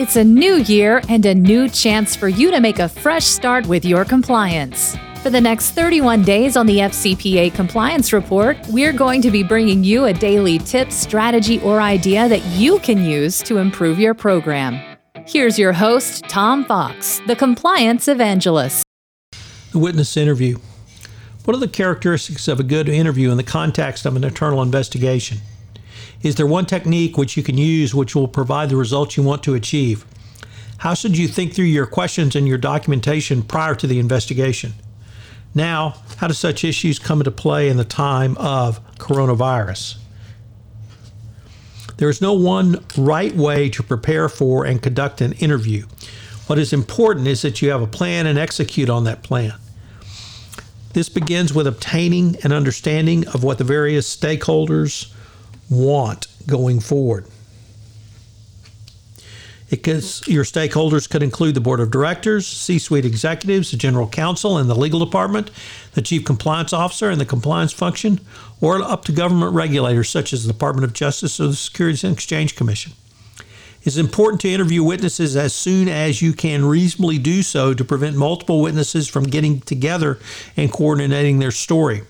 It's a new year and a new chance for you to make a fresh start with your compliance. For the next 31 days on the FCPA Compliance Report, we're going to be bringing you a daily tip, strategy, or idea that you can use to improve your program. Here's your host, Tom Fox, the Compliance Evangelist. The witness interview. What are the characteristics of a good interview in the context of an internal investigation? Is there one technique which you can use which will provide the results you want to achieve? How should you think through your questions and your documentation prior to the investigation? Now, how do such issues come into play in the time of coronavirus? There is no one right way to prepare for and conduct an interview. What is important is that you have a plan and execute on that plan. This begins with obtaining an understanding of what the various stakeholders want going forward. It your stakeholders could include the board of directors, C-suite executives, the general counsel and the legal department, the chief compliance officer and the compliance function, or up to government regulators such as the Department of Justice or the Securities and Exchange Commission. It's important to interview witnesses as soon as you can reasonably do so to prevent multiple witnesses from getting together and coordinating their story.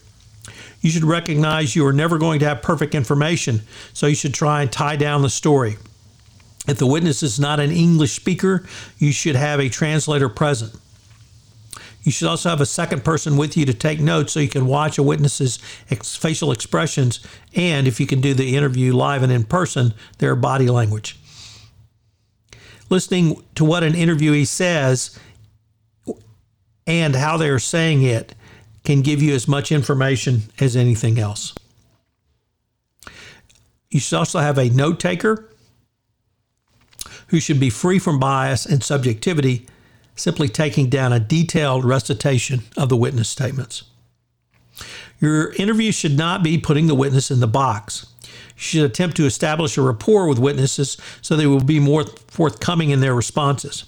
You should recognize you are never going to have perfect information, so you should try and tie down the story. If the witness is not an English speaker, you should have a translator present. You should also have a second person with you to take notes so you can watch a witness's ex- facial expressions and, if you can do the interview live and in person, their body language. Listening to what an interviewee says and how they're saying it can give you as much information as anything else. You should also have a note taker who should be free from bias and subjectivity, simply taking down a detailed recitation of the witness statements. Your interview should not be putting the witness in the box. You should attempt to establish a rapport with witnesses so they will be more forthcoming in their responses.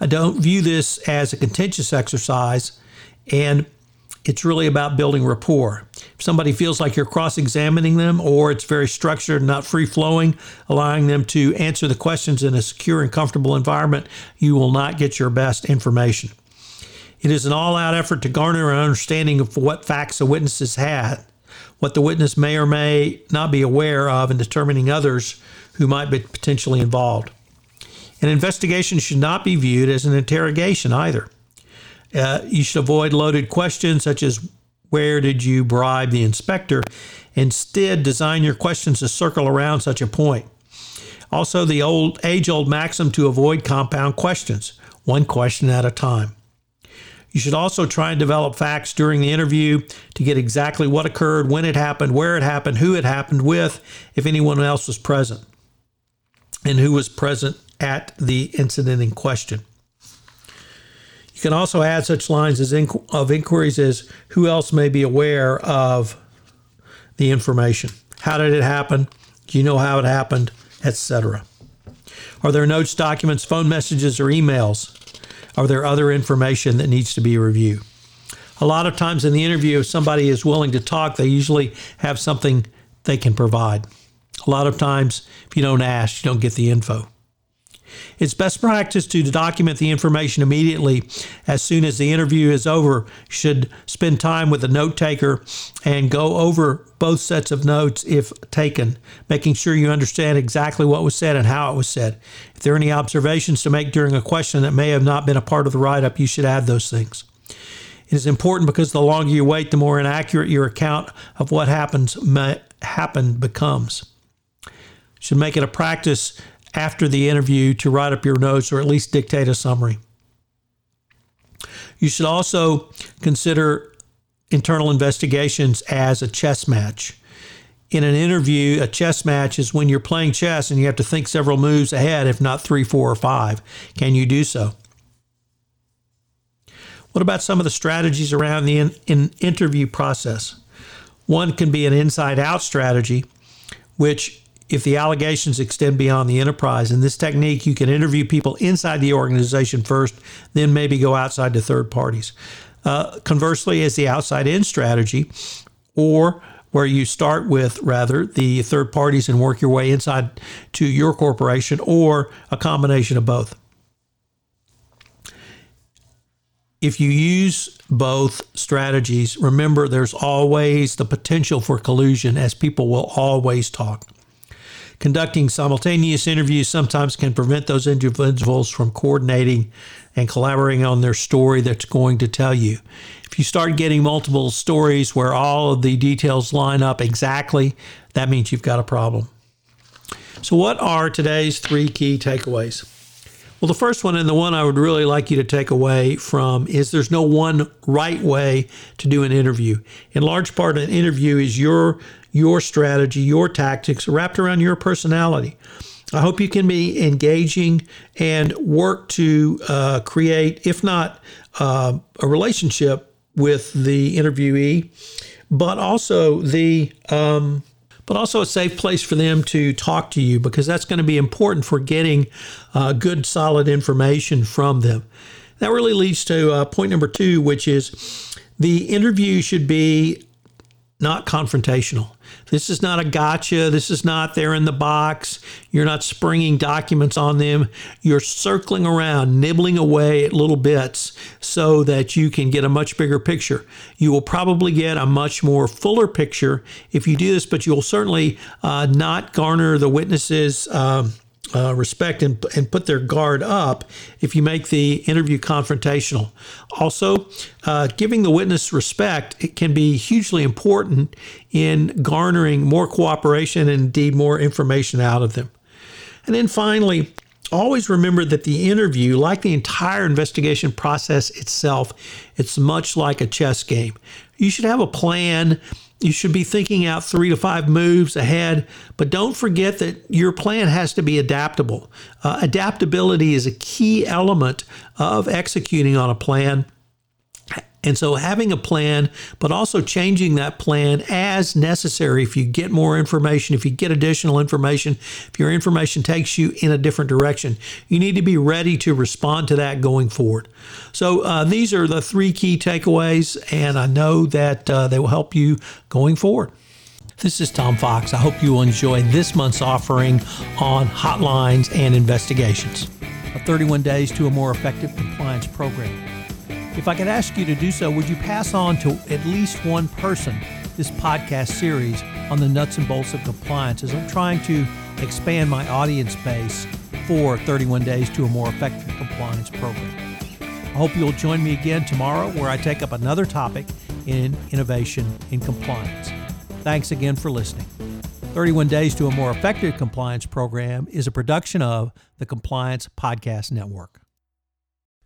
I don't view this as a contentious exercise, and it's really about building rapport. If somebody feels like you're cross examining them or it's very structured and not free flowing, allowing them to answer the questions in a secure and comfortable environment, you will not get your best information. It is an all out effort to garner an understanding of what facts the witness has had, what the witness may or may not be aware of in determining others who might be potentially involved. An investigation should not be viewed as an interrogation either. Uh, you should avoid loaded questions such as where did you bribe the inspector? Instead, design your questions to circle around such a point. Also, the old age-old maxim to avoid compound questions, one question at a time. You should also try and develop facts during the interview to get exactly what occurred, when it happened, where it happened, who it happened with, if anyone else was present, and who was present at the incident in question. You can also add such lines as inqu- of inquiries as who else may be aware of the information. How did it happen? Do you know how it happened? Etc. Are there notes, documents, phone messages, or emails? Are there other information that needs to be reviewed? A lot of times in the interview, if somebody is willing to talk, they usually have something they can provide. A lot of times, if you don't ask, you don't get the info. It's best practice to document the information immediately as soon as the interview is over. Should spend time with the note taker and go over both sets of notes if taken, making sure you understand exactly what was said and how it was said. If there are any observations to make during a question that may have not been a part of the write up, you should add those things. It is important because the longer you wait, the more inaccurate your account of what happens happened becomes. Should make it a practice after the interview to write up your notes or at least dictate a summary. You should also consider internal investigations as a chess match. In an interview, a chess match is when you're playing chess and you have to think several moves ahead, if not three, four, or five. Can you do so? What about some of the strategies around the in, in interview process? One can be an inside out strategy, which if the allegations extend beyond the enterprise. In this technique, you can interview people inside the organization first, then maybe go outside to third parties. Uh, conversely, as the outside in strategy, or where you start with rather the third parties and work your way inside to your corporation or a combination of both. If you use both strategies, remember there's always the potential for collusion as people will always talk. Conducting simultaneous interviews sometimes can prevent those individuals from coordinating and collaborating on their story that's going to tell you. If you start getting multiple stories where all of the details line up exactly, that means you've got a problem. So, what are today's three key takeaways? Well, the first one, and the one I would really like you to take away from, is there's no one right way to do an interview. In large part, an interview is your your strategy, your tactics wrapped around your personality. I hope you can be engaging and work to uh, create, if not uh, a relationship with the interviewee, but also the um, but also a safe place for them to talk to you because that's going to be important for getting uh, good, solid information from them. That really leads to uh, point number two, which is the interview should be not confrontational. This is not a gotcha. This is not there in the box. You're not springing documents on them. You're circling around, nibbling away at little bits so that you can get a much bigger picture. You will probably get a much more fuller picture if you do this, but you'll certainly uh, not garner the witnesses. Um, uh, respect and, and put their guard up if you make the interview confrontational. Also, uh, giving the witness respect it can be hugely important in garnering more cooperation and indeed more information out of them. And then finally, always remember that the interview, like the entire investigation process itself, it's much like a chess game. You should have a plan you should be thinking out three to five moves ahead, but don't forget that your plan has to be adaptable. Uh, adaptability is a key element of executing on a plan. And so having a plan, but also changing that plan as necessary if you get more information, if you get additional information, if your information takes you in a different direction, you need to be ready to respond to that going forward. So uh, these are the three key takeaways, and I know that uh, they will help you going forward. This is Tom Fox. I hope you will enjoy this month's offering on hotlines and investigations. A 31 days to a more effective compliance program. If I could ask you to do so, would you pass on to at least one person this podcast series on the nuts and bolts of compliance as I'm trying to expand my audience base for 31 days to a more effective compliance program? I hope you'll join me again tomorrow where I take up another topic in innovation in compliance. Thanks again for listening. 31 Days to a More Effective Compliance Program is a production of the Compliance Podcast Network.